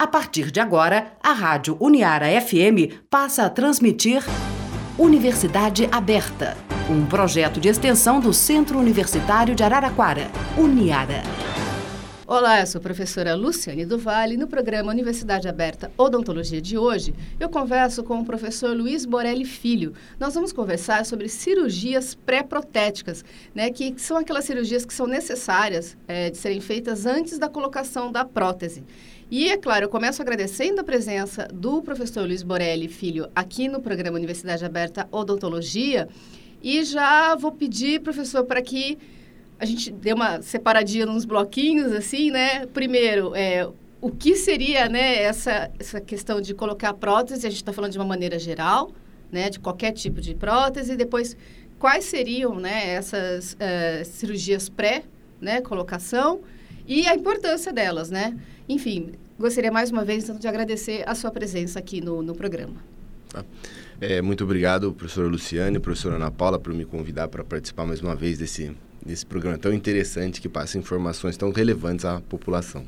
A partir de agora, a Rádio Uniara FM passa a transmitir Universidade Aberta, um projeto de extensão do Centro Universitário de Araraquara, Uniara. Olá, eu sou a professora Luciane Duvalle. No programa Universidade Aberta Odontologia de hoje, eu converso com o professor Luiz Borelli Filho. Nós vamos conversar sobre cirurgias pré-protéticas, né, que são aquelas cirurgias que são necessárias é, de serem feitas antes da colocação da prótese. E, é claro, eu começo agradecendo a presença do professor Luiz Borelli Filho aqui no programa Universidade Aberta Odontologia. E já vou pedir, professor, para que a gente dê uma separadinha nos bloquinhos, assim, né? Primeiro, é, o que seria né, essa, essa questão de colocar prótese? A gente está falando de uma maneira geral, né? De qualquer tipo de prótese. Depois, quais seriam né, essas uh, cirurgias pré, né? E a importância delas, né? Enfim, gostaria mais uma vez então, de agradecer a sua presença aqui no, no programa. Tá. É, muito obrigado, professora Luciane, professora Ana Paula, por me convidar para participar mais uma vez desse, desse programa tão interessante que passa informações tão relevantes à população.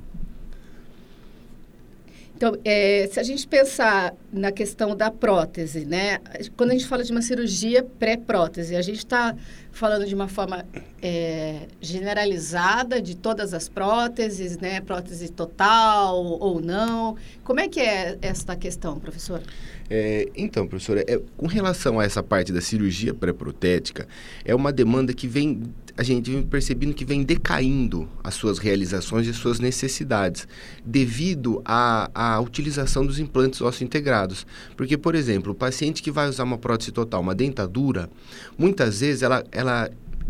Então, é, se a gente pensar na questão da prótese, né? Quando a gente fala de uma cirurgia pré-prótese, a gente está falando de uma forma é, generalizada de todas as próteses, né? Prótese total ou não. Como é que é esta questão, professor? É, então, professora, é, com relação a essa parte da cirurgia pré-protética, é uma demanda que vem, a gente vem percebendo que vem decaindo as suas realizações e as suas necessidades, devido à, à utilização dos implantes ósseo-integrados. Porque, por exemplo, o paciente que vai usar uma prótese total, uma dentadura, muitas vezes ela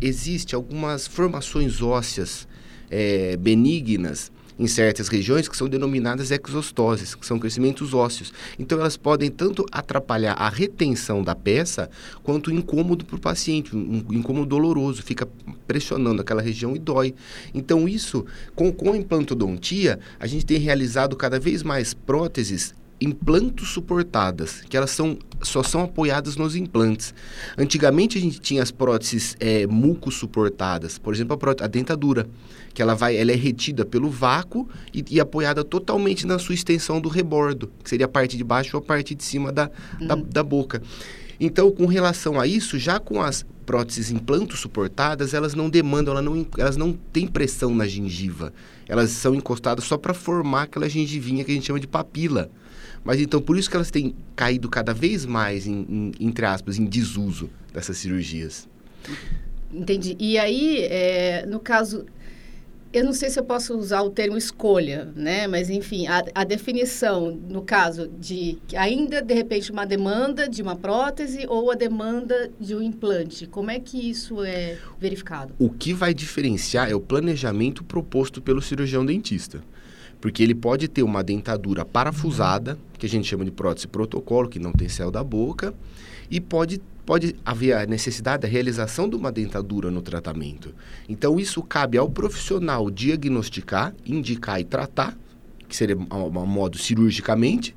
existe algumas formações ósseas é, benignas em certas regiões que são denominadas exostoses, que são crescimentos ósseos. Então elas podem tanto atrapalhar a retenção da peça quanto o incômodo para o paciente, um incômodo doloroso, fica pressionando aquela região e dói. Então isso, com, com a implantodontia, a gente tem realizado cada vez mais próteses implantos suportadas, que elas são, só são apoiadas nos implantes. Antigamente a gente tinha as próteses é, muco suportadas, por exemplo, a, prótese, a, dentadura, que ela vai, ela é retida pelo vácuo e, e, apoiada totalmente na sua extensão do rebordo, que seria a parte de baixo ou a parte de cima da, uhum. da, da boca. Então, com relação a isso, já com as próteses implanto suportadas, elas não demandam, elas não, elas não têm pressão na gengiva. Elas são encostadas só para formar aquela gengivinha que a gente chama de papila. Mas então, por isso que elas têm caído cada vez mais, em, em entre aspas, em desuso dessas cirurgias. Entendi. E aí, é, no caso, eu não sei se eu posso usar o termo escolha, né? Mas, enfim, a, a, definição, no caso de ainda, de repente, uma demanda de uma prótese ou a demanda de um implante. Como é que isso é verificado? O que vai diferenciar é o planejamento proposto pelo cirurgião dentista. Porque ele pode ter uma dentadura parafusada, que a gente chama de prótese protocolo, que não tem céu da boca, e pode, pode haver a necessidade da realização de uma dentadura no tratamento. Então, isso cabe ao profissional diagnosticar, indicar e tratar, que seria a modo cirurgicamente,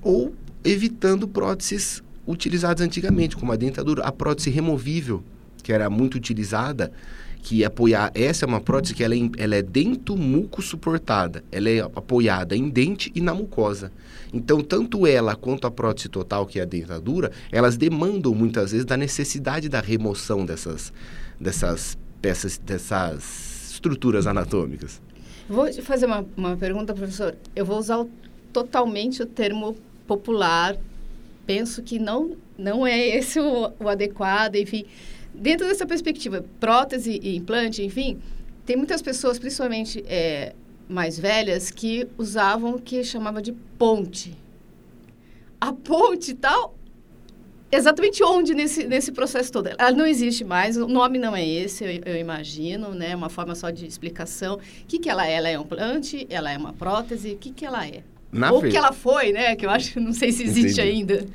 ou evitando próteses utilizadas antigamente, como a dentadura, a prótese removível, que era muito utilizada, que apoiar essa é uma prótese que ela é, ela é dento muco suportada, ela é apoiada em dente e na mucosa. Então, tanto ela quanto a prótese total, que é a dentadura, elas demandam muitas vezes da necessidade da remoção dessas, dessas peças, dessas estruturas anatômicas. Vou fazer uma, uma pergunta, professor. Eu vou usar o, totalmente o termo popular. Penso que não, não é esse o, o adequado, enfim. Dentro dessa perspectiva, prótese e implante, enfim, tem muitas pessoas, principalmente é, mais velhas, que usavam o que chamava de ponte. A ponte tal, exatamente onde nesse, nesse processo todo? Ela não existe mais, o nome não é esse, eu, eu imagino, né? Uma forma só de explicação. O que, que ela é? Ela é um implante? Ela é uma prótese? O que, que ela é? Na Ou que ela foi, né? Que eu acho, não sei se existe Entendi. ainda.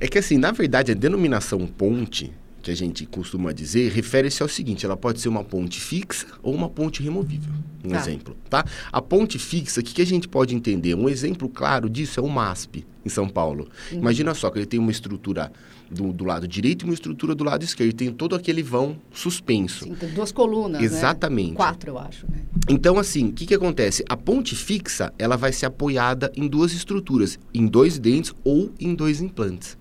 É que assim, na verdade, a denominação ponte que a gente costuma dizer, refere-se ao seguinte: ela pode ser uma ponte fixa ou uma ponte removível. Um tá. exemplo, tá? A ponte fixa, o que, que a gente pode entender? Um exemplo claro disso é o MASP, em São Paulo. Uhum. Imagina só que ele tem uma estrutura do, do, lado direito e uma estrutura do lado esquerdo. Tem todo aquele vão suspenso. Sim, tem duas colunas, né? Exatamente. Né? Quatro, eu acho. Né? Então, assim, o que, que acontece? A ponte fixa, ela vai ser apoiada em duas estruturas, em dois dentes ou em dois implantes.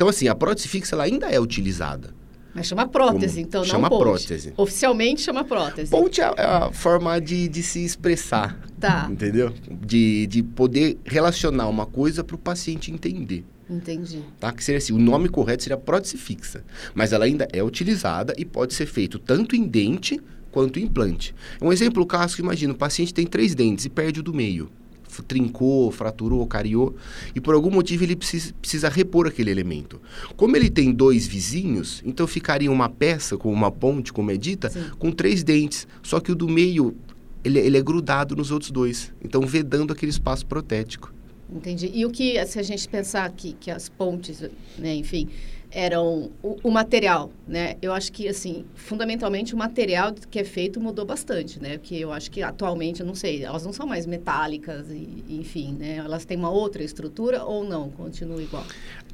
Então, assim, a prótese fixa ela ainda é utilizada. Mas chama prótese, Como? então chama não ponte. prótese. Oficialmente chama prótese. Ponte é a forma de, de se expressar. Tá. Entendeu? De, de poder relacionar uma coisa para o paciente entender. Entendi. Tá? Que seria assim, o nome correto seria prótese fixa. Mas ela ainda é utilizada e pode ser feito tanto em dente quanto em implante. Um exemplo clássico, imagina, o paciente tem três dentes e perde o do meio trincou, fraturou, cariou, e por algum motivo ele precisa, precisa repor aquele elemento. Como ele tem dois vizinhos, então ficaria uma peça com uma ponte, como é dita, Sim. com três dentes, só que o do meio ele, ele é grudado nos outros dois, então vedando aquele espaço protético. Entendi. E o que, se a gente pensar que, que as pontes, né, enfim, eram o, o, material, né? Eu acho que, assim, fundamentalmente o material que é feito mudou bastante, né? Porque eu acho que atualmente, eu não sei, elas não são mais metálicas, e, enfim, né? Elas têm uma outra estrutura ou não? Continua igual?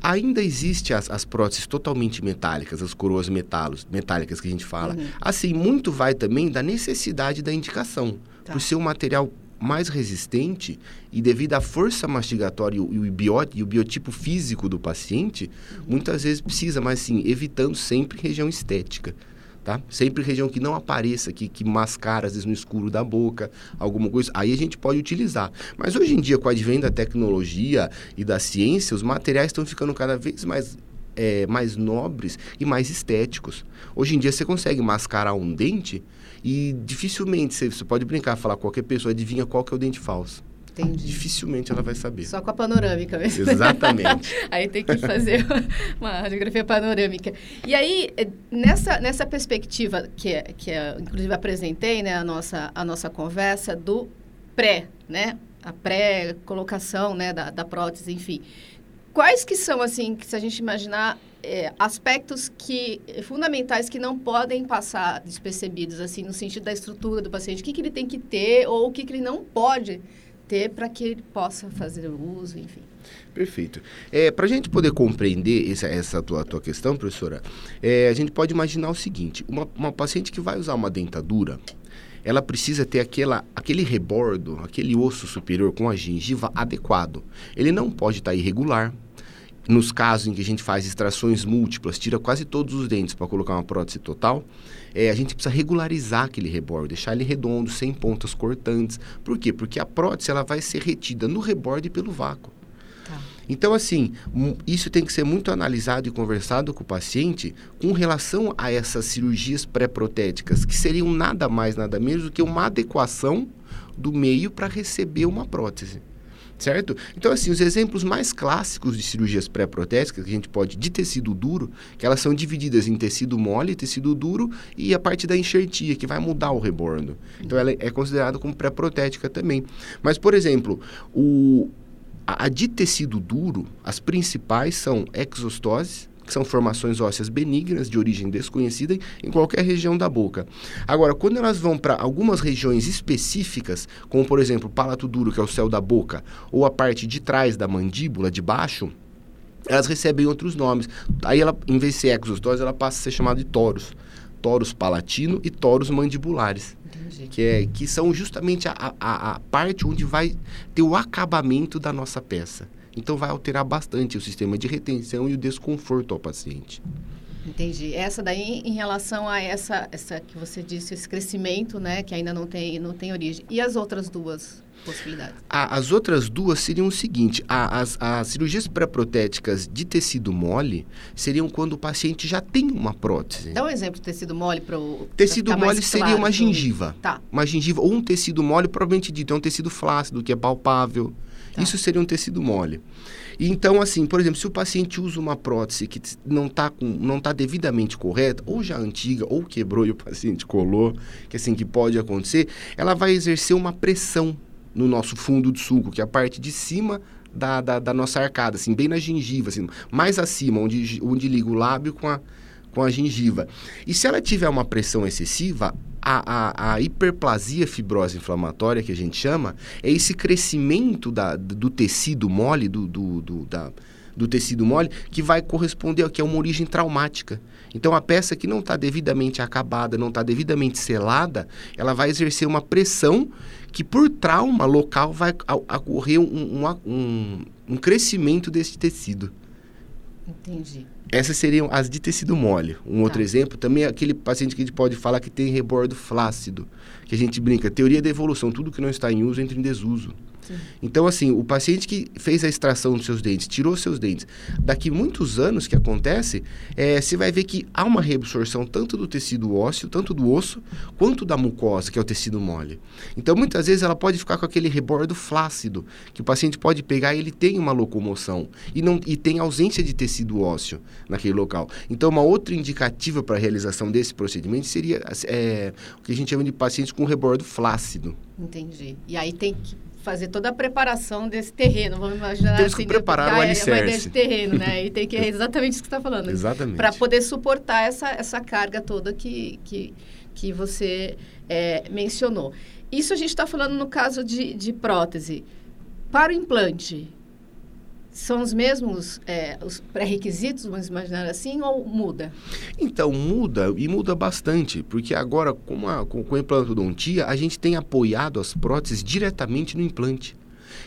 Ainda existe as, as próteses totalmente metálicas, as coroas metalos, metálicas que a gente fala. Uhum. Assim, muito vai também da necessidade da indicação. Tá. Por ser um material mais resistente e devido à força mastigatória e o, biot, e o biotipo físico do paciente, muitas vezes precisa, mas sim, evitando sempre região estética. Tá? Sempre região que não apareça, que, que mascara, às vezes, no escuro da boca, alguma coisa. Aí a gente pode utilizar. Mas hoje em dia, com o advento da tecnologia e da ciência, os materiais estão ficando cada vez mais é, mais nobres e mais estéticos. Hoje em dia você consegue mascarar um dente e dificilmente você, você pode brincar, falar qualquer pessoa adivinha qual que é o dente falso. Entendi. Dificilmente ela vai saber. Só com a panorâmica mesmo. Exatamente. aí tem que fazer uma radiografia panorâmica. E aí, nessa, nessa perspectiva que, que é, inclusive apresentei, né, a nossa, a nossa conversa do pré, né? A pré-colocação, né, da, da prótese, enfim. Quais que são, assim, que se a gente imaginar é, aspectos que fundamentais que não podem passar despercebidos, assim, no sentido da estrutura do paciente? O que, que ele tem que ter ou o que, que ele não pode ter para que ele possa fazer uso, enfim? Perfeito. É, para a gente poder compreender essa, essa tua, tua questão, professora, é, a gente pode imaginar o seguinte: uma, uma paciente que vai usar uma dentadura, ela precisa ter aquela, aquele rebordo, aquele osso superior com a gengiva adequado. Ele não pode estar tá irregular, nos casos em que a gente faz extrações múltiplas, tira quase todos os dentes para colocar uma prótese total, é, a gente precisa regularizar aquele rebordo, deixar ele redondo, sem pontas cortantes. Por quê? Porque a prótese ela vai ser retida no rebordo e pelo vácuo. Tá. Então, assim, isso tem que ser muito analisado e conversado com o paciente com relação a essas cirurgias pré-protéticas, que seriam nada mais, nada menos do que uma adequação do meio para receber uma prótese certo? Então, assim, os exemplos mais clássicos de cirurgias pré-protéticas que a gente pode de tecido duro, que elas são divididas em tecido mole, tecido duro e a parte da enxertia, que vai mudar o rebordo. Então, ela é considerada como pré-protética também. Mas, por exemplo, o, a, a de tecido duro, as principais são exostose, que são formações ósseas benignas de origem desconhecida em qualquer região da boca. Agora, quando elas vão para algumas regiões específicas, como por exemplo o palato duro, que é o céu da boca, ou a parte de trás da mandíbula, de baixo, elas recebem outros nomes. Aí, ela, em vez de ser exostose, ela passa a ser chamada de toros. Toros palatino e toros mandibulares. Que, é, que são justamente a, a, a parte onde vai ter o acabamento da nossa peça. Então vai alterar bastante o sistema de retenção e o desconforto ao paciente. Entendi. Essa daí em relação a essa, essa que você disse, esse crescimento, né, que ainda não tem, não tem origem. E as outras duas possibilidades? as outras duas seriam o seguinte: a, as, as cirurgias pré-protéticas de tecido mole seriam quando o paciente já tem uma prótese. Dá um exemplo de tecido mole para o. Tecido mole seria claro uma gengiva. Tá. Uma gengiva ou um tecido mole, provavelmente dito, é um tecido flácido, que é palpável. Tá. Isso seria um tecido mole. Então, assim, por exemplo, se o paciente usa uma prótese que não está não tá devidamente correta, ou já antiga, ou quebrou e o paciente colou, que assim que pode acontecer, ela vai exercer uma pressão no nosso fundo do sulco, que é a parte de cima da, da, da nossa arcada, assim, bem na gengiva, assim, mais acima, onde, onde liga o lábio com a, com a gengiva. E se ela tiver uma pressão excessiva, a, a, a, hiperplasia fibrosa inflamatória, que a gente chama, é esse crescimento da, do tecido mole, do, do, do, da, do tecido mole, que vai corresponder ao que é uma origem traumática. Então, a peça que não está devidamente acabada, não está devidamente selada, ela vai exercer uma pressão que, por trauma local, vai ocorrer um, um, um, um crescimento desse tecido. Entendi. Essas seriam as de tecido mole. Um tá. outro exemplo também é aquele paciente que a gente pode falar que tem rebordo flácido, que a gente brinca, teoria da evolução, tudo que não está em uso entra em desuso. Então, assim, o paciente que fez a extração dos seus dentes, tirou seus dentes, daqui muitos anos que acontece, é, você vai ver que há uma reabsorção tanto do tecido ósseo, tanto do osso, quanto da mucosa, que é o tecido mole. Então, muitas vezes ela pode ficar com aquele rebordo flácido, que o paciente pode pegar e ele tem uma locomoção e, não, e tem ausência de tecido ósseo naquele local. Então, uma outra indicativa para a realização desse procedimento seria é, o que a gente chama de pacientes com rebordo flácido. Entendi. E aí tem que fazer toda a preparação desse terreno, vamos imaginar Temos assim, que preparar o alicerce. É uma ideia de terreno, né? E tem que é exatamente isso que você está falando. Exatamente. Para poder suportar essa, essa carga toda que, que, que você é, mencionou. Isso a gente está falando no caso de, de prótese. Para o implante, são os mesmos é, os pré-requisitos, vamos imaginar assim, ou muda? Então, muda e muda bastante, porque agora com a, com, com a implantodontia, a gente tem apoiado as próteses diretamente no implante.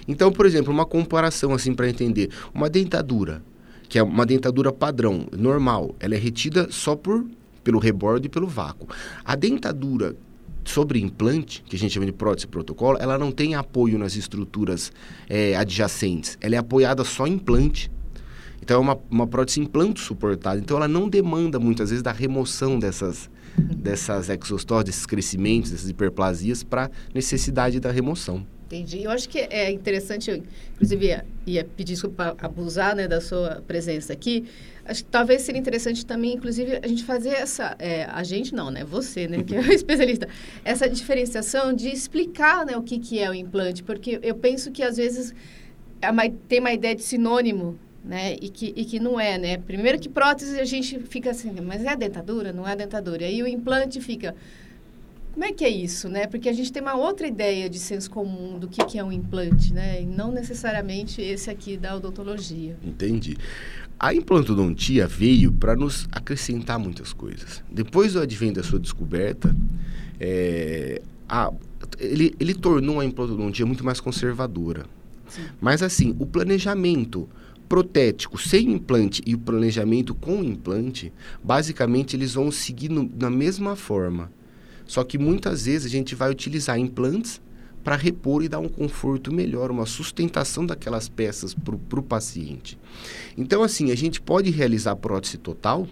Então, por exemplo, uma comparação assim para entender, uma dentadura, que é uma dentadura padrão, normal, ela é retida só por pelo rebordo e pelo vácuo. A dentadura sobre implante, que a gente chama de prótese protocolo, ela não tem apoio nas estruturas é, adjacentes. Ela é apoiada só em implante. Então é uma, uma prótese implanto suportada. Então ela não demanda muitas vezes da remoção dessas, dessas exostoses, desses crescimentos, dessas hiperplasias para necessidade da remoção. Entendi. Eu acho que é interessante, eu, inclusive ia, ia pedir desculpa abusar né, da sua presença aqui, Acho que talvez seria interessante também, inclusive, a gente fazer essa... É, a gente não, né? Você, né? Que é o especialista. Essa diferenciação de explicar né, o que, que é o implante. Porque eu penso que, às vezes, é uma, tem uma ideia de sinônimo, né? E que, e que não é, né? Primeiro que prótese a gente fica assim, mas é dentadura? Não é dentadura. E aí o implante fica... Como é que é isso, né? Porque a gente tem uma outra ideia de senso comum do que, que é um implante, né? E não necessariamente esse aqui da odontologia. Entendi. A implantodontia veio para nos acrescentar muitas coisas. Depois do advento da sua descoberta, é, a, ele, ele tornou a implantodontia muito mais conservadora. Sim. Mas assim, o planejamento protético sem implante e o planejamento com implante, basicamente eles vão seguir no, na mesma forma. Só que muitas vezes a gente vai utilizar implantes para repor e dar um conforto melhor, uma sustentação daquelas peças para o paciente. Então, assim, a gente pode realizar prótese total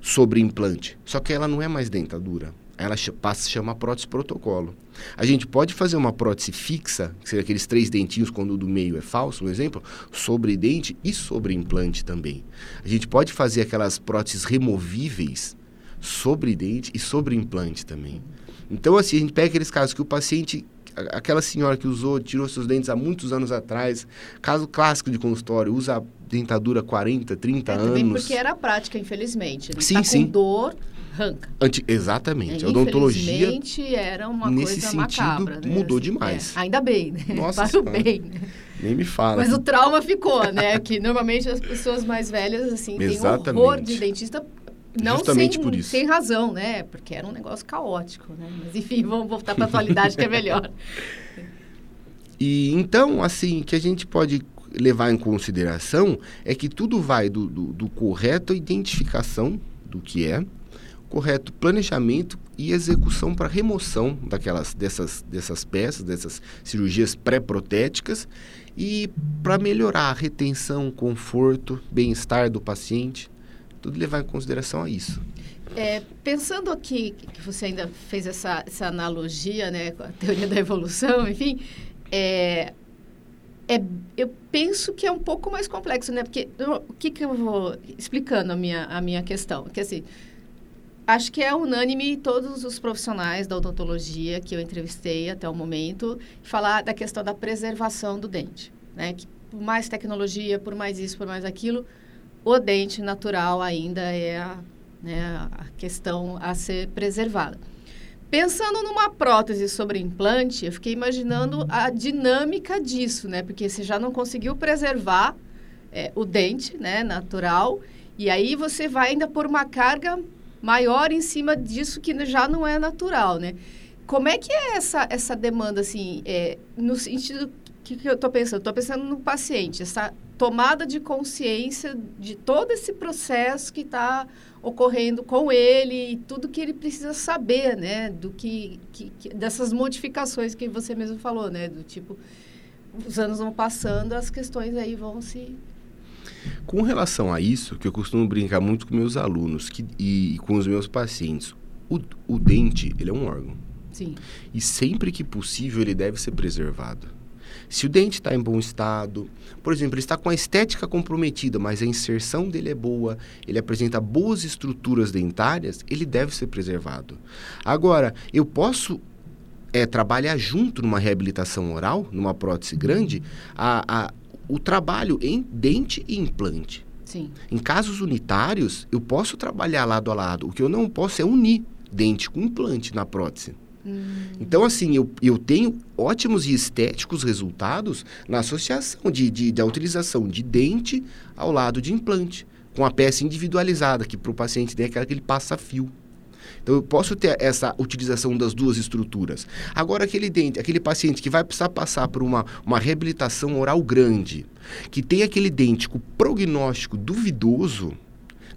sobre implante, só que ela não é mais dentadura. Ela passa a chamar prótese protocolo. A gente pode fazer uma prótese fixa, que seria aqueles três dentinhos quando o do meio é falso, um exemplo, sobre dente e sobre implante também. A gente pode fazer aquelas próteses removíveis sobre dente e sobre implante também. Então, assim, a gente pega aqueles casos que o paciente aquela senhora que usou, tirou seus dentes há muitos anos atrás, caso clássico de consultório, usa dentadura 40, 30 é, anos. Também porque era prática, infelizmente. Ele sim, tá sim. com dor, arranca. Anti, exatamente. É, a odontologia. Infelizmente era uma nesse coisa sentido, macabra. Né? Mudou assim, demais. É, ainda bem, né? Nossa Para o bem. Né? Nem me fala. Mas o trauma ficou, né? que normalmente as pessoas mais velhas, assim, Exatamente. têm horror de dentista não Justamente sem, por isso. sem razão, né? Porque era um negócio caótico, né? Mas enfim, vamos voltar para a atualidade que é melhor. E então, assim, que a gente pode levar em consideração é que tudo vai do, do, do correto identificação do que é, correto planejamento e execução para remoção daquelas dessas, dessas peças, dessas cirurgias pré-protéticas e para melhorar a retenção, conforto, bem-estar do paciente tudo levar em consideração a isso. É, pensando aqui que você ainda fez essa, essa analogia né, com a teoria da evolução, enfim, é, é, eu penso que é um pouco mais complexo, né? Porque o que, que eu vou explicando a minha, a minha questão? Que assim, acho que é unânime todos os profissionais da odontologia que eu entrevistei até o momento falar da questão da preservação do dente, né? Que por mais tecnologia, por mais isso, por mais aquilo, o dente natural ainda é a, né, a questão a ser preservada. Pensando numa prótese sobre implante, eu fiquei imaginando a dinâmica disso, né? Porque você já não conseguiu preservar é, o dente, né, natural, e aí você vai ainda por uma carga maior em cima disso que já não é natural, né? Como é que é essa, essa demanda, assim, é, no sentido que, que eu estou pensando? Estou pensando no paciente, essa tomada de consciência de todo esse processo que está ocorrendo com ele e tudo que ele precisa saber, né? Do que, que, que, dessas modificações que você mesmo falou, né? Do tipo, os anos vão passando, as questões aí vão se com relação a isso, que eu costumo brincar muito com meus alunos que, e, e com os meus pacientes, o, o dente, ele é um órgão. Sim. E sempre que possível, ele deve ser preservado. Se o dente está em bom estado, por exemplo, ele está com a estética comprometida, mas a inserção dele é boa, ele apresenta boas estruturas dentárias, ele deve ser preservado. Agora, eu posso é, trabalhar junto numa reabilitação oral, numa prótese grande, a, a, o trabalho em dente e implante. Sim. Em casos unitários, eu posso trabalhar lado a lado. O que eu não posso é unir dente com implante na prótese. Hum. Então, assim, eu, eu tenho ótimos e estéticos resultados na associação de, de, da utilização de dente ao lado de implante, com a peça individualizada, que para o paciente tem aquela que ele passa fio. Então eu posso ter essa utilização das duas estruturas. Agora aquele dente, aquele paciente que vai precisar passar por uma, uma reabilitação oral grande, que tem aquele dente com prognóstico duvidoso,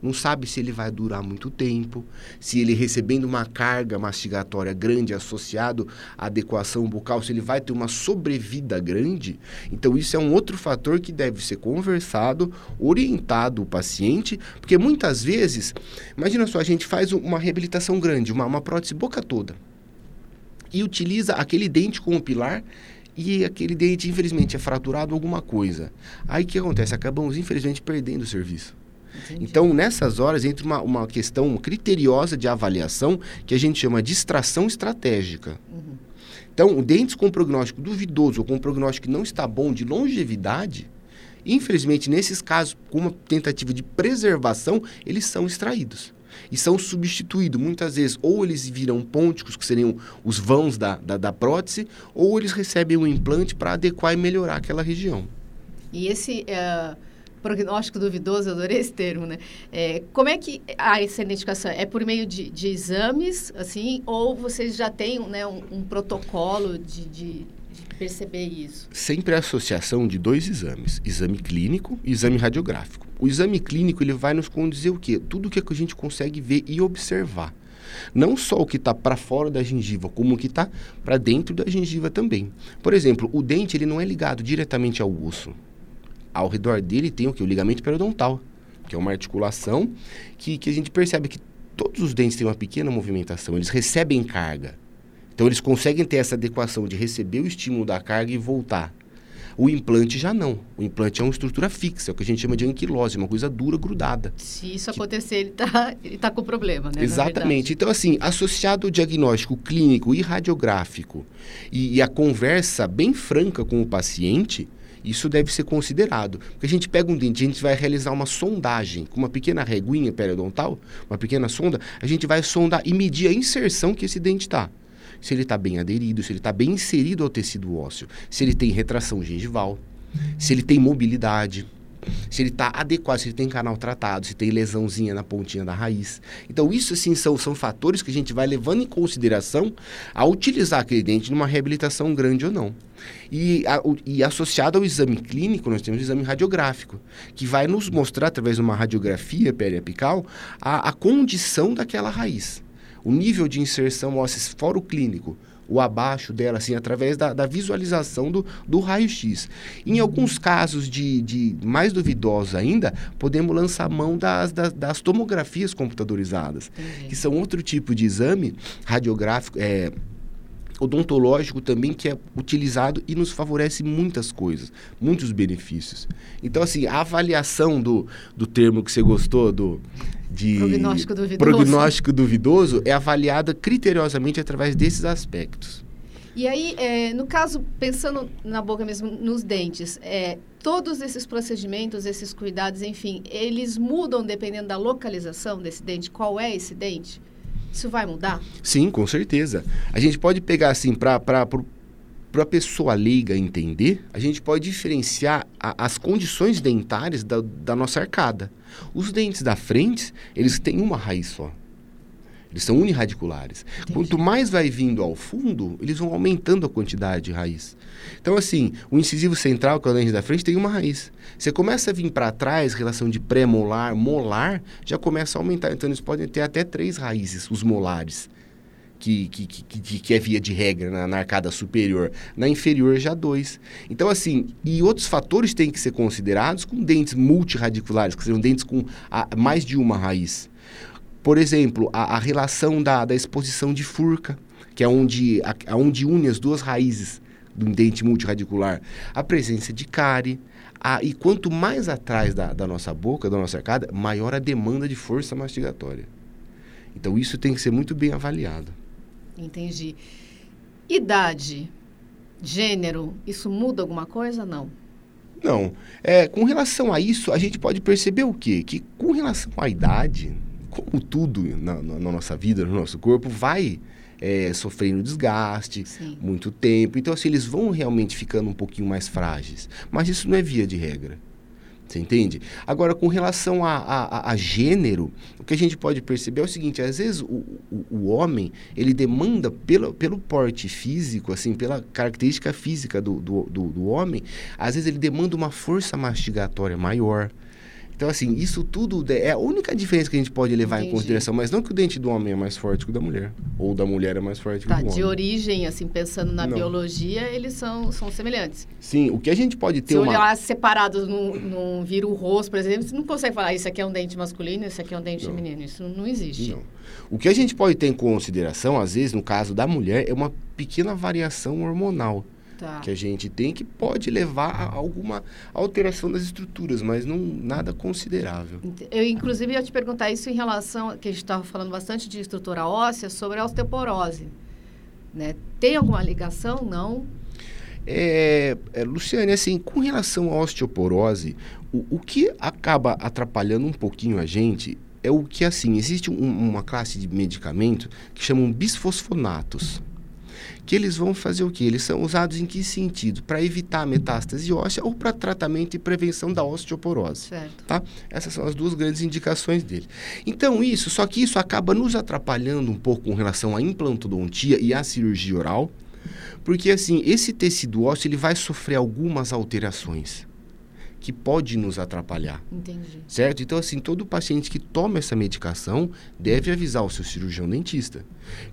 não sabe se ele vai durar muito tempo, se ele recebendo uma carga mastigatória grande associado à adequação bucal, se ele vai ter uma sobrevida grande. Então isso é um outro fator que deve ser conversado, orientado o paciente, porque muitas vezes, imagina só, a gente faz uma reabilitação grande, uma, uma prótese boca toda, e utiliza aquele dente como pilar e aquele dente, infelizmente, é fraturado alguma coisa. Aí o que acontece? Acabamos, infelizmente, perdendo o serviço. Entendi. Então, nessas horas, entra uma, uma questão criteriosa de avaliação que a gente chama de distração estratégica. Uhum. Então, dentes com prognóstico duvidoso ou com prognóstico que não está bom de longevidade, infelizmente, nesses casos, com uma tentativa de preservação, eles são extraídos e são substituídos. Muitas vezes, ou eles viram ponticos, que seriam os vãos da, da, da prótese, ou eles recebem um implante para adequar e melhorar aquela região. E esse. Uh prognóstico duvidoso, eu adorei esse termo, né? É, como é que há essa identificação? É por meio de, de exames, assim, ou vocês já têm né, um, um protocolo de, de, de, perceber isso? Sempre a associação de dois exames, exame clínico e exame radiográfico. O exame clínico ele vai nos conduzir o quê? Tudo o que a gente consegue ver e observar. Não só o que está para fora da gengiva, como o que está para dentro da gengiva também. Por exemplo, o dente ele não é ligado diretamente ao osso ao redor dele tem o que? O ligamento periodontal, que é uma articulação que, que a gente percebe que todos os dentes têm uma pequena movimentação, eles recebem carga. Então eles conseguem ter essa adequação de receber o estímulo da carga e voltar. O implante já não. O implante é uma estrutura fixa, é o que a gente chama de anquilose, uma coisa dura, grudada. Se isso que... acontecer, ele está ele tá com problema, né? Exatamente. Então, assim, associado ao diagnóstico clínico e radiográfico e, e a conversa bem franca com o paciente, isso deve ser considerado. Porque a gente pega um dente, a gente vai realizar uma sondagem com uma pequena reguinha periodontal, uma pequena sonda, a gente vai sondar e medir a inserção que esse dente está. Se ele está bem aderido, se ele está bem inserido ao tecido ósseo, se ele tem retração gengival, se ele tem mobilidade se ele está adequado, se ele tem canal tratado, se tem lesãozinha na pontinha da raiz. Então, isso assim são, são fatores que a gente vai levando em consideração ao utilizar aquele dente numa reabilitação grande ou não. E, a, o, e, associado ao exame clínico, nós temos o exame radiográfico, que vai nos mostrar, através de uma radiografia periapical, a, a condição daquela raiz. O nível de inserção óssea, fora o clínico, o abaixo dela, assim, através da, da visualização do, do raio-x. Em alguns casos de, de mais duvidosos ainda, podemos lançar mão das, das, das tomografias computadorizadas, uhum. que são outro tipo de exame radiográfico, é, odontológico também que é utilizado e nos favorece muitas coisas, muitos benefícios. Então, assim, a avaliação do, do termo que você gostou, do de prognóstico duvidoso. prognóstico duvidoso, é avaliada criteriosamente através desses aspectos. E aí, é, no caso, pensando na boca mesmo, nos dentes, é, todos esses procedimentos, esses cuidados, enfim, eles mudam dependendo da localização desse dente? Qual é esse dente? Isso vai mudar? Sim, com certeza. A gente pode pegar assim para para a pessoa leiga entender, a gente pode diferenciar a, as condições dentárias da, da nossa arcada. Os dentes da frente, eles têm uma raiz só. Eles são unirradiculares. Entendi. Quanto mais vai vindo ao fundo, eles vão aumentando a quantidade de raiz. Então, assim, o incisivo central, que é o dente da frente, tem uma raiz. Você começa a vir para trás, relação de pré-molar, molar, já começa a aumentar. Então, eles podem ter até três raízes, os molares. Que, que, que, que, é via de regra na, na, arcada superior. Na inferior, já dois. Então, assim, e outros fatores têm que ser considerados com dentes multirradiculares, que sejam dentes com a, mais de uma raiz. Por exemplo, a, a relação da, da, exposição de furca, que é onde, a, onde une as duas raízes do dente multiradicular. A presença de cárie. A, e quanto mais atrás da, da nossa boca, da nossa arcada, maior a demanda de força mastigatória. Então, isso tem que ser muito bem avaliado. Entendi. Idade, gênero, isso muda alguma coisa? Não. Não. É, com relação a isso, a gente pode perceber o quê? Que com relação à idade, como tudo na, na, nossa vida, no nosso corpo, vai é, sofrendo desgaste, Sim. muito tempo. Então, assim, eles vão realmente ficando um pouquinho mais frágeis. Mas isso não é via de regra. Você entende? Agora, com relação a, a, a, gênero, o que a gente pode perceber é o seguinte: às vezes o, o, o, homem ele demanda pelo, pelo porte físico, assim, pela característica física do, do, do, do homem, às vezes ele demanda uma força mastigatória maior. Então, assim, isso tudo é a única diferença que a gente pode levar Entendi. em consideração, mas não que o dente do homem é mais forte que o da mulher, ou da mulher é mais forte tá, que o do homem. De origem, assim, pensando na não. biologia, eles são, são semelhantes. Sim, o que a gente pode ter Se uma... olhar separados num, num vira o rosto, por exemplo, você não consegue falar, isso aqui é um dente masculino, isso aqui é um dente não. feminino. Isso não existe. Não. O que a gente pode ter em consideração, às vezes, no caso da mulher, é uma pequena variação hormonal tá. que a gente tem que pode levar a alguma alteração das estruturas, mas não nada considerável. Eu, inclusive, ia te perguntar isso em relação, que a gente estava falando bastante de estrutura óssea, sobre a osteoporose. Né? Tem alguma ligação? Não? É, é, Luciane, assim, com relação à osteoporose, o, o que acaba atrapalhando um pouquinho a gente é o que, assim, existe um, uma classe de medicamento que chamam bisfosfonatos que eles vão fazer o que? Eles são usados em que sentido? Para evitar a metástase óssea ou para tratamento e prevenção da osteoporose. Certo. Tá? Essas são as duas grandes indicações dele. Então, isso, só que isso acaba nos atrapalhando um pouco com relação à implantodontia e à cirurgia oral, porque assim, esse tecido ósseo ele vai sofrer algumas alterações que pode nos atrapalhar. Entendi. Certo? Então, assim, todo paciente que toma essa medicação deve avisar o seu cirurgião dentista.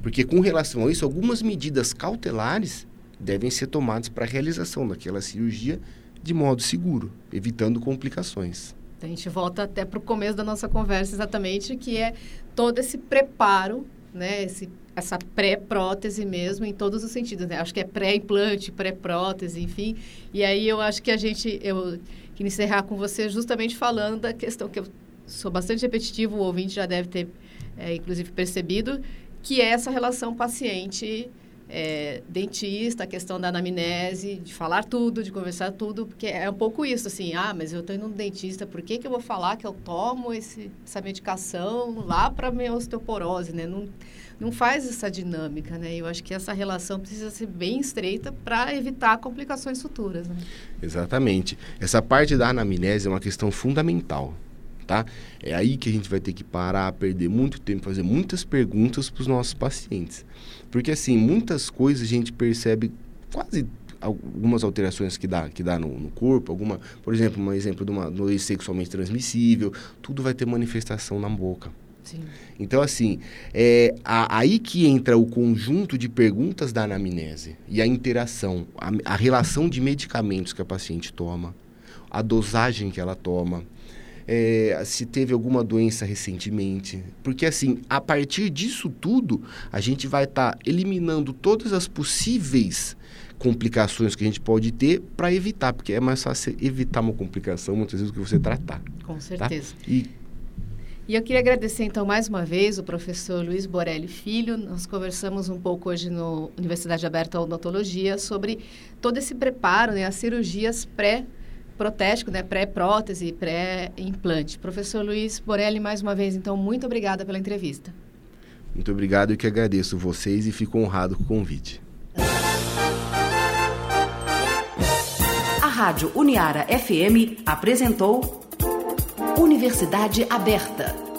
Porque, com relação a isso, algumas medidas cautelares devem ser tomadas para a realização daquela cirurgia de modo seguro, evitando complicações. A gente volta até para o começo da nossa conversa, exatamente, que é todo esse preparo, né? Esse, essa pré-prótese mesmo, em todos os sentidos. Né? Acho que é pré-implante, pré-prótese, enfim. E aí eu acho que a gente. Eu, queria encerrar com você justamente falando da questão que eu sou bastante repetitivo, o ouvinte já deve ter, é, inclusive, percebido, que é essa relação paciente é, dentista, a questão da anamnese, de falar tudo, de conversar tudo, porque é um pouco isso, assim, ah, mas eu estou indo no dentista, por que, que eu vou falar que eu tomo esse, essa medicação lá para minha osteoporose, né? Não, não faz essa dinâmica, né? Eu acho que essa relação precisa ser bem estreita para evitar complicações futuras. Né? Exatamente. Essa parte da anamnese é uma questão fundamental. Tá? É aí que a gente vai ter que parar, perder muito tempo, fazer muitas perguntas para os nossos pacientes. Porque, assim, muitas coisas a gente percebe quase algumas alterações que dá, que dá no, no corpo, alguma, por exemplo, um exemplo de uma doença sexualmente transmissível, tudo vai ter manifestação na boca. Sim. Então, assim, é a, aí que entra o conjunto de perguntas da anamnese e a interação, a, a relação de medicamentos que a paciente toma, a dosagem que ela toma, é, se teve alguma doença recentemente. Porque, assim, a partir disso tudo, a gente vai estar tá eliminando todas as possíveis complicações que a gente pode ter para evitar, porque é mais fácil evitar uma complicação muitas vezes do que você tratar. Com tá? certeza. Tá? E E eu queria agradecer então mais uma vez o professor Luiz Borelli Filho. Nós conversamos um pouco hoje no Universidade Aberta Odontologia sobre todo esse preparo, né, as cirurgias pré protético, né, pré-prótese, pré-implante. Professor Luiz Borelli, mais uma vez, então, muito obrigada pela entrevista. Muito obrigado, eu que agradeço vocês e fico honrado com o convite. A Rádio Uniara FM apresentou Universidade Aberta.